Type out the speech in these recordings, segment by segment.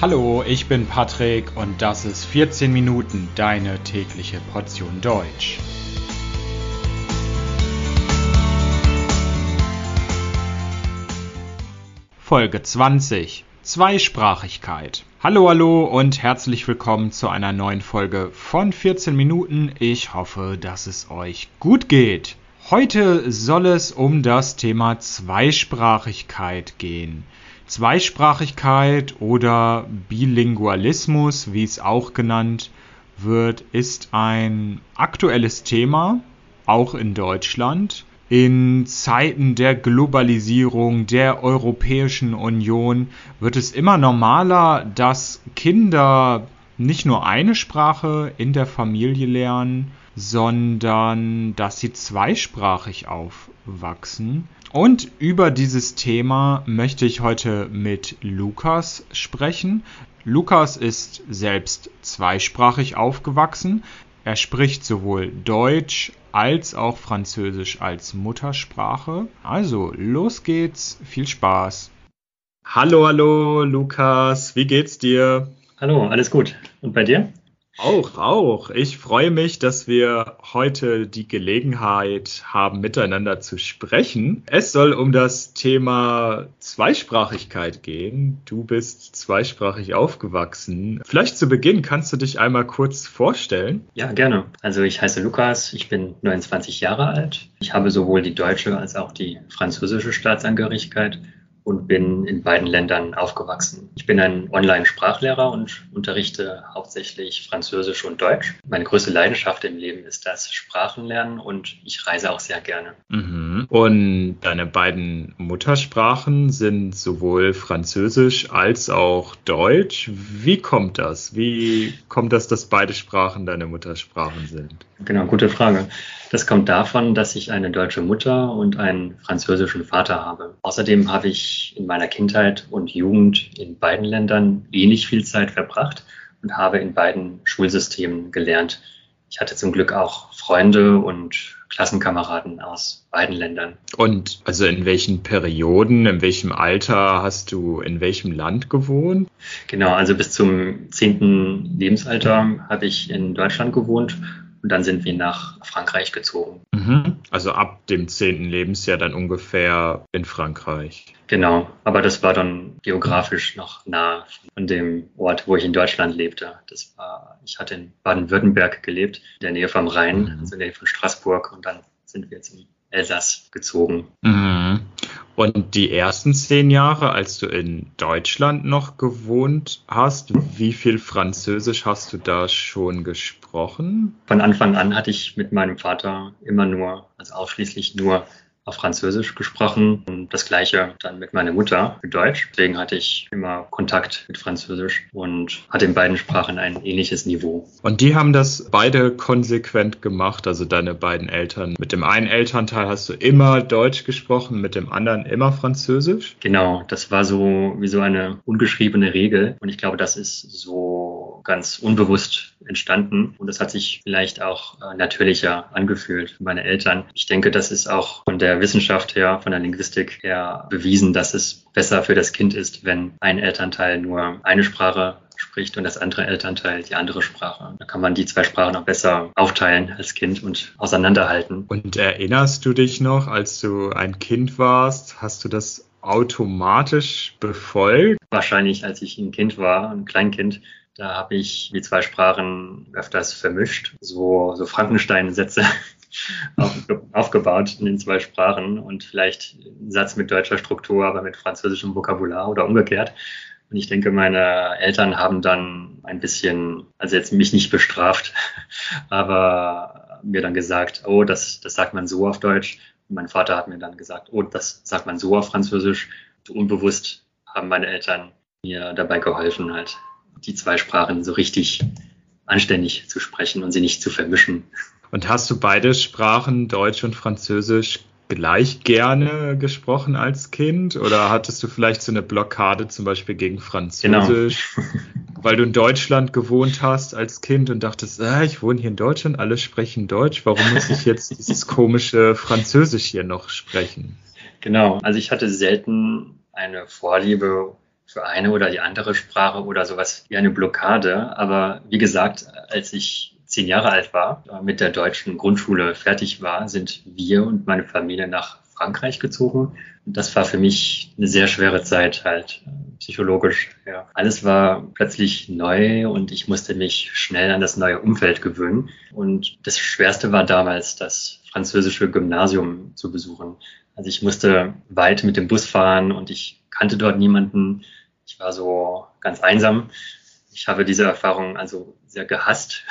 Hallo, ich bin Patrick und das ist 14 Minuten deine tägliche Portion Deutsch. Folge 20 Zweisprachigkeit. Hallo, hallo und herzlich willkommen zu einer neuen Folge von 14 Minuten. Ich hoffe, dass es euch gut geht. Heute soll es um das Thema Zweisprachigkeit gehen. Zweisprachigkeit oder Bilingualismus, wie es auch genannt wird, ist ein aktuelles Thema, auch in Deutschland. In Zeiten der Globalisierung der Europäischen Union wird es immer normaler, dass Kinder nicht nur eine Sprache in der Familie lernen, sondern dass sie zweisprachig aufwachsen. Und über dieses Thema möchte ich heute mit Lukas sprechen. Lukas ist selbst zweisprachig aufgewachsen. Er spricht sowohl Deutsch als auch Französisch als Muttersprache. Also, los geht's. Viel Spaß. Hallo, hallo, Lukas. Wie geht's dir? Hallo, alles gut. Und bei dir? Auch, auch. Ich freue mich, dass wir heute die Gelegenheit haben, miteinander zu sprechen. Es soll um das Thema Zweisprachigkeit gehen. Du bist zweisprachig aufgewachsen. Vielleicht zu Beginn kannst du dich einmal kurz vorstellen. Ja, gerne. Also ich heiße Lukas, ich bin 29 Jahre alt. Ich habe sowohl die deutsche als auch die französische Staatsangehörigkeit und bin in beiden Ländern aufgewachsen. Ich bin ein Online-Sprachlehrer und unterrichte hauptsächlich Französisch und Deutsch. Meine größte Leidenschaft im Leben ist das Sprachenlernen und ich reise auch sehr gerne. Mhm. Und deine beiden Muttersprachen sind sowohl Französisch als auch Deutsch. Wie kommt das? Wie kommt das, dass beide Sprachen deine Muttersprachen sind? Genau, gute Frage. Das kommt davon, dass ich eine deutsche Mutter und einen französischen Vater habe. Außerdem habe ich in meiner Kindheit und Jugend in beiden Ländern ähnlich viel Zeit verbracht und habe in beiden Schulsystemen gelernt. Ich hatte zum Glück auch Freunde und Klassenkameraden aus beiden Ländern. Und also in welchen Perioden, in welchem Alter hast du in welchem Land gewohnt? Genau, also bis zum zehnten Lebensalter habe ich in Deutschland gewohnt und dann sind wir nach Frankreich gezogen. Mhm. Also ab dem zehnten Lebensjahr dann ungefähr in Frankreich. Genau, aber das war dann geografisch noch nah von dem Ort, wo ich in Deutschland lebte. Das war, ich hatte in Baden-Württemberg gelebt, in der Nähe vom Rhein, mhm. also in der Nähe von Straßburg und dann sind wir jetzt in Elsass gezogen. Mhm. Und die ersten zehn Jahre, als du in Deutschland noch gewohnt hast, wie viel Französisch hast du da schon gesprochen? Von Anfang an hatte ich mit meinem Vater immer nur, also ausschließlich nur auf Französisch gesprochen und das gleiche dann mit meiner Mutter für Deutsch. Deswegen hatte ich immer Kontakt mit Französisch und hatte in beiden Sprachen ein ähnliches Niveau. Und die haben das beide konsequent gemacht, also deine beiden Eltern. Mit dem einen Elternteil hast du immer Deutsch gesprochen, mit dem anderen immer Französisch? Genau, das war so wie so eine ungeschriebene Regel und ich glaube, das ist so ganz unbewusst entstanden und das hat sich vielleicht auch äh, natürlicher angefühlt für meine Eltern. Ich denke, das ist auch von der Wissenschaft her, von der Linguistik her bewiesen, dass es besser für das Kind ist, wenn ein Elternteil nur eine Sprache spricht und das andere Elternteil die andere Sprache. Da kann man die zwei Sprachen auch besser aufteilen als Kind und auseinanderhalten. Und erinnerst du dich noch, als du ein Kind warst, hast du das automatisch befolgt? Wahrscheinlich, als ich ein Kind war, ein Kleinkind, da habe ich die zwei Sprachen öfters vermischt, so, so Frankenstein-Sätze aufgebaut in den zwei Sprachen und vielleicht einen Satz mit deutscher Struktur, aber mit französischem Vokabular oder umgekehrt. Und ich denke, meine Eltern haben dann ein bisschen, also jetzt mich nicht bestraft, aber mir dann gesagt, oh, das, das sagt man so auf Deutsch. Und mein Vater hat mir dann gesagt, oh, das sagt man so auf Französisch. So unbewusst haben meine Eltern mir dabei geholfen, halt die zwei Sprachen so richtig anständig zu sprechen und sie nicht zu vermischen. Und hast du beide Sprachen, Deutsch und Französisch, gleich gerne gesprochen als Kind? Oder hattest du vielleicht so eine Blockade zum Beispiel gegen Französisch? Genau. Weil du in Deutschland gewohnt hast als Kind und dachtest, ah, ich wohne hier in Deutschland, alle sprechen Deutsch, warum muss ich jetzt dieses komische Französisch hier noch sprechen? Genau, also ich hatte selten eine Vorliebe für eine oder die andere Sprache oder sowas wie eine Blockade. Aber wie gesagt, als ich zehn Jahre alt war, mit der deutschen Grundschule fertig war, sind wir und meine Familie nach Frankreich gezogen. Und das war für mich eine sehr schwere Zeit halt, psychologisch. Ja. Alles war plötzlich neu und ich musste mich schnell an das neue Umfeld gewöhnen. Und das Schwerste war damals, das französische Gymnasium zu besuchen. Also ich musste weit mit dem Bus fahren und ich kannte dort niemanden. Ich war so ganz einsam. Ich habe diese Erfahrung also sehr gehasst.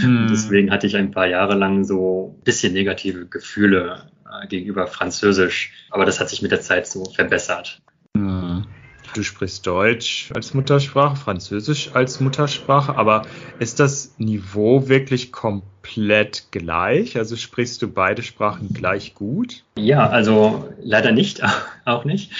Hm. Deswegen hatte ich ein paar Jahre lang so ein bisschen negative Gefühle äh, gegenüber Französisch. Aber das hat sich mit der Zeit so verbessert. Hm. Du sprichst Deutsch als Muttersprache, Französisch als Muttersprache, aber ist das Niveau wirklich komplett gleich? Also sprichst du beide Sprachen gleich gut? Ja, also leider nicht, auch nicht,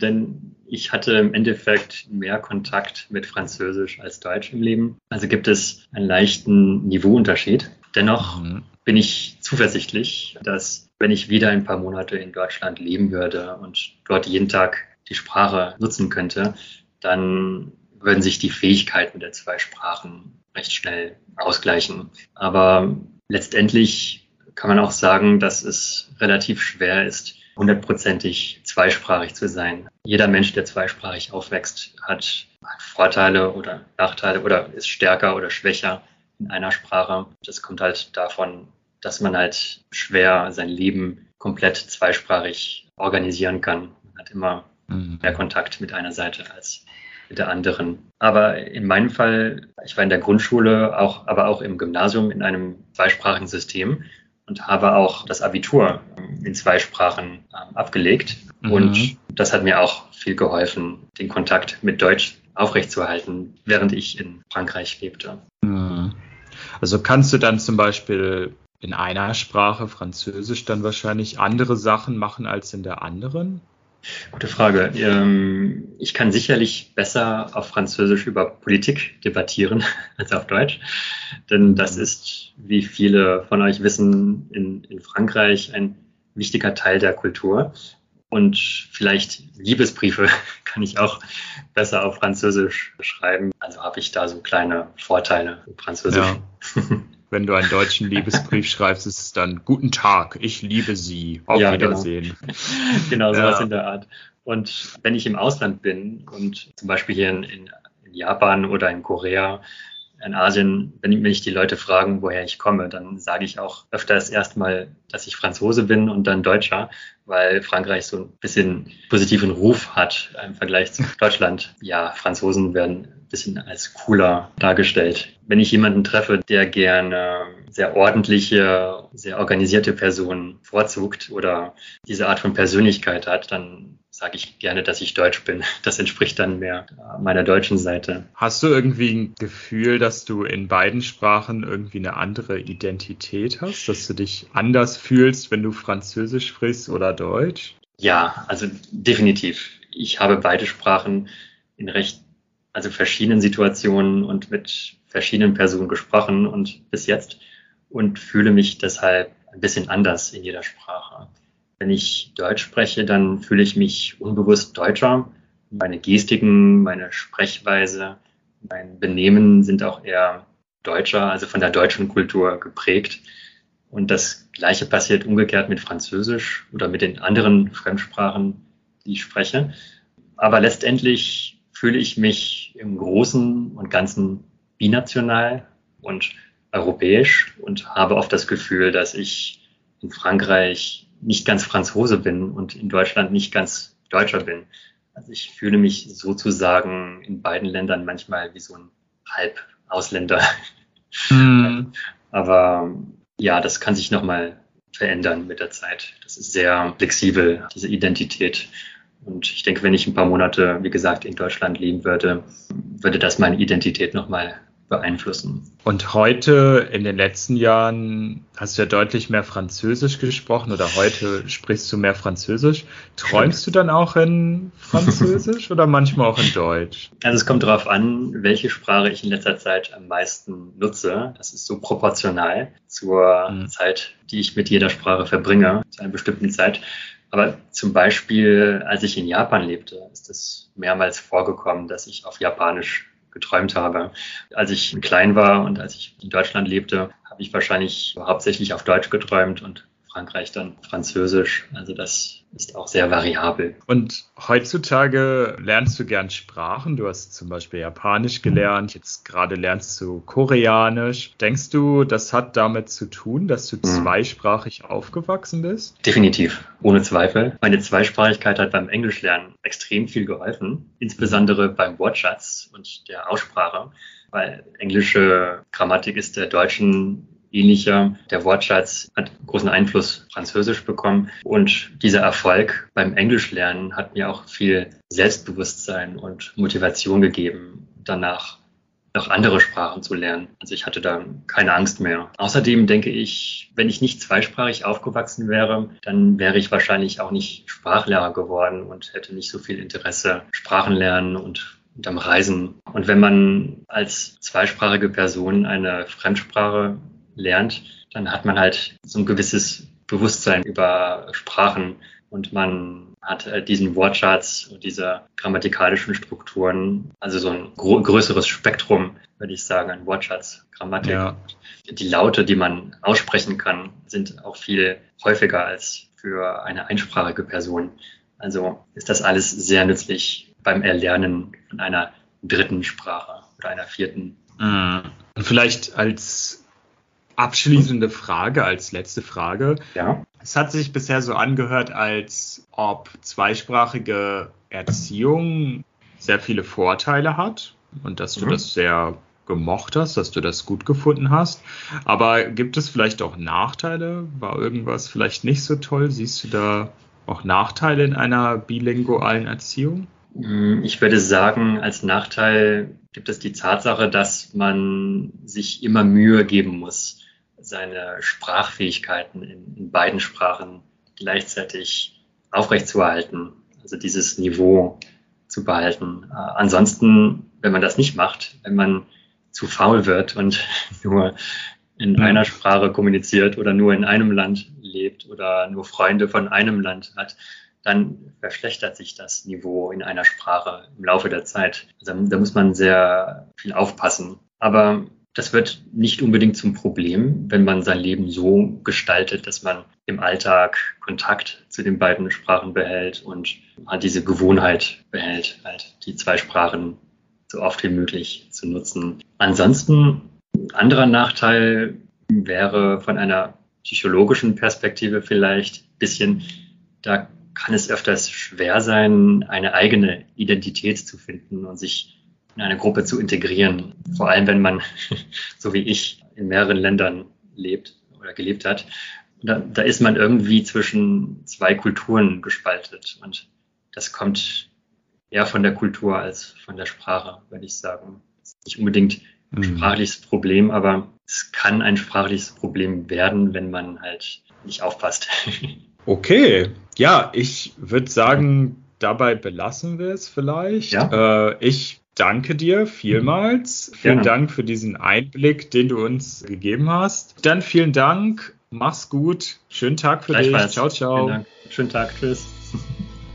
denn ich hatte im Endeffekt mehr Kontakt mit Französisch als Deutsch im Leben. Also gibt es einen leichten Niveauunterschied. Dennoch mhm. bin ich zuversichtlich, dass wenn ich wieder ein paar Monate in Deutschland leben würde und dort jeden Tag die Sprache nutzen könnte, dann würden sich die Fähigkeiten der zwei Sprachen recht schnell ausgleichen. Aber letztendlich kann man auch sagen, dass es relativ schwer ist, hundertprozentig zweisprachig zu sein. Jeder Mensch, der zweisprachig aufwächst, hat, Vorteile oder Nachteile oder ist stärker oder schwächer in einer Sprache. Das kommt halt davon, dass man halt schwer sein Leben komplett zweisprachig organisieren kann. Man hat immer. Mehr Kontakt mit einer Seite als mit der anderen. Aber in meinem Fall, ich war in der Grundschule, auch, aber auch im Gymnasium in einem zweisprachigen System und habe auch das Abitur in zwei Sprachen ähm, abgelegt. Mhm. Und das hat mir auch viel geholfen, den Kontakt mit Deutsch aufrechtzuerhalten, während ich in Frankreich lebte. Mhm. Also kannst du dann zum Beispiel in einer Sprache, Französisch, dann wahrscheinlich andere Sachen machen als in der anderen? Gute Frage. Ähm, ich kann sicherlich besser auf Französisch über Politik debattieren als auf Deutsch, denn das ist, wie viele von euch wissen, in, in Frankreich ein wichtiger Teil der Kultur. Und vielleicht Liebesbriefe kann ich auch besser auf Französisch schreiben. Also habe ich da so kleine Vorteile im Französisch. Ja. wenn du einen deutschen Liebesbrief schreibst, ist es dann Guten Tag, ich liebe Sie, auf ja, genau. Wiedersehen. Genau, genau sowas ja. in der Art. Und wenn ich im Ausland bin und zum Beispiel hier in, in, in Japan oder in Korea, in Asien, wenn mich die Leute fragen, woher ich komme, dann sage ich auch öfters erstmal, dass ich Franzose bin und dann Deutscher, weil Frankreich so ein bisschen positiven Ruf hat im Vergleich zu Deutschland. Ja, Franzosen werden ein bisschen als cooler dargestellt. Wenn ich jemanden treffe, der gerne sehr ordentliche, sehr organisierte Personen vorzugt oder diese Art von Persönlichkeit hat, dann sage ich gerne, dass ich Deutsch bin. Das entspricht dann mehr meiner deutschen Seite. Hast du irgendwie ein Gefühl, dass du in beiden Sprachen irgendwie eine andere Identität hast, dass du dich anders fühlst, wenn du Französisch sprichst oder Deutsch? Ja, also definitiv. Ich habe beide Sprachen in recht, also verschiedenen Situationen und mit verschiedenen Personen gesprochen und bis jetzt und fühle mich deshalb ein bisschen anders in jeder Sprache. Wenn ich Deutsch spreche, dann fühle ich mich unbewusst deutscher. Meine Gestiken, meine Sprechweise, mein Benehmen sind auch eher deutscher, also von der deutschen Kultur geprägt. Und das Gleiche passiert umgekehrt mit Französisch oder mit den anderen Fremdsprachen, die ich spreche. Aber letztendlich fühle ich mich im Großen und Ganzen binational und europäisch und habe oft das Gefühl, dass ich in Frankreich nicht ganz Franzose bin und in Deutschland nicht ganz Deutscher bin. Also ich fühle mich sozusagen in beiden Ländern manchmal wie so ein Halbausländer. Mhm. Aber ja, das kann sich nochmal verändern mit der Zeit. Das ist sehr flexibel, diese Identität. Und ich denke, wenn ich ein paar Monate, wie gesagt, in Deutschland leben würde, würde das meine Identität nochmal beeinflussen. Und heute, in den letzten Jahren, hast du ja deutlich mehr Französisch gesprochen oder heute sprichst du mehr Französisch. Träumst du dann auch in Französisch oder manchmal auch in Deutsch? Also es kommt darauf an, welche Sprache ich in letzter Zeit am meisten nutze. Das ist so proportional zur mhm. Zeit, die ich mit jeder Sprache verbringe, zu einer bestimmten Zeit. Aber zum Beispiel, als ich in Japan lebte, ist es mehrmals vorgekommen, dass ich auf Japanisch geträumt habe. Als ich klein war und als ich in Deutschland lebte, habe ich wahrscheinlich hauptsächlich auf Deutsch geträumt und Frankreich dann Französisch. Also das ist auch sehr variabel. Und heutzutage lernst du gern Sprachen. Du hast zum Beispiel Japanisch gelernt, jetzt gerade lernst du Koreanisch. Denkst du, das hat damit zu tun, dass du mhm. zweisprachig aufgewachsen bist? Definitiv, ohne Zweifel. Meine Zweisprachigkeit hat beim Englischlernen extrem viel geholfen, insbesondere beim Wortschatz und der Aussprache weil englische Grammatik ist der deutschen ähnlicher. Der Wortschatz hat großen Einfluss Französisch bekommen und dieser Erfolg beim Englischlernen hat mir auch viel Selbstbewusstsein und Motivation gegeben, danach noch andere Sprachen zu lernen. Also ich hatte da keine Angst mehr. Außerdem denke ich, wenn ich nicht zweisprachig aufgewachsen wäre, dann wäre ich wahrscheinlich auch nicht Sprachlehrer geworden und hätte nicht so viel Interesse Sprachen lernen und und am Reisen. Und wenn man als zweisprachige Person eine Fremdsprache lernt, dann hat man halt so ein gewisses Bewusstsein über Sprachen und man hat äh, diesen Wortschatz und diese grammatikalischen Strukturen, also so ein größeres Spektrum, würde ich sagen, ein Wortschatz, Grammatik. Ja. Die Laute, die man aussprechen kann, sind auch viel häufiger als für eine einsprachige Person. Also ist das alles sehr nützlich beim Erlernen von einer dritten Sprache oder einer vierten. Mhm. Vielleicht als abschließende Frage, als letzte Frage. Ja. Es hat sich bisher so angehört, als ob zweisprachige Erziehung sehr viele Vorteile hat und dass du mhm. das sehr gemocht hast, dass du das gut gefunden hast. Aber gibt es vielleicht auch Nachteile? War irgendwas vielleicht nicht so toll? Siehst du da auch Nachteile in einer bilingualen Erziehung? Mm, ich würde sagen, als Nachteil gibt es die Tatsache, dass man sich immer Mühe geben muss, seine Sprachfähigkeiten in, in beiden Sprachen gleichzeitig aufrechtzuerhalten, also dieses Niveau zu behalten. Äh, ansonsten, wenn man das nicht macht, wenn man zu faul wird und nur in mhm. einer Sprache kommuniziert oder nur in einem Land lebt oder nur Freunde von einem Land hat, dann verschlechtert sich das Niveau in einer Sprache im Laufe der Zeit. Also da muss man sehr viel aufpassen. Aber das wird nicht unbedingt zum Problem, wenn man sein Leben so gestaltet, dass man im Alltag Kontakt zu den beiden Sprachen behält und halt diese Gewohnheit behält, halt die zwei Sprachen so oft wie möglich zu nutzen. Ansonsten, anderer Nachteil wäre von einer psychologischen Perspektive vielleicht ein bisschen, da kann es öfters schwer sein, eine eigene Identität zu finden und sich in eine Gruppe zu integrieren. Vor allem, wenn man, so wie ich, in mehreren Ländern lebt oder gelebt hat. Da, da ist man irgendwie zwischen zwei Kulturen gespaltet. Und das kommt eher von der Kultur als von der Sprache, würde ich sagen. Das ist nicht unbedingt ein mhm. sprachliches Problem, aber es kann ein sprachliches Problem werden, wenn man halt nicht aufpasst. Okay, ja, ich würde sagen, dabei belassen wir es vielleicht. Ja? Äh, ich danke dir vielmals. Mhm. Vielen Dank für diesen Einblick, den du uns gegeben hast. Dann vielen Dank. Mach's gut. Schönen Tag für dich. Ciao, ciao. Schönen Tag. Tschüss.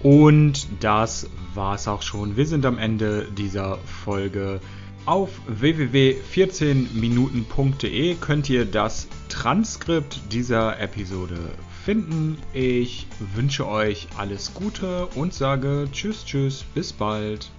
Und das war's auch schon. Wir sind am Ende dieser Folge. Auf www.14minuten.de könnt ihr das Transkript dieser Episode finden. Ich wünsche euch alles Gute und sage Tschüss, Tschüss, bis bald.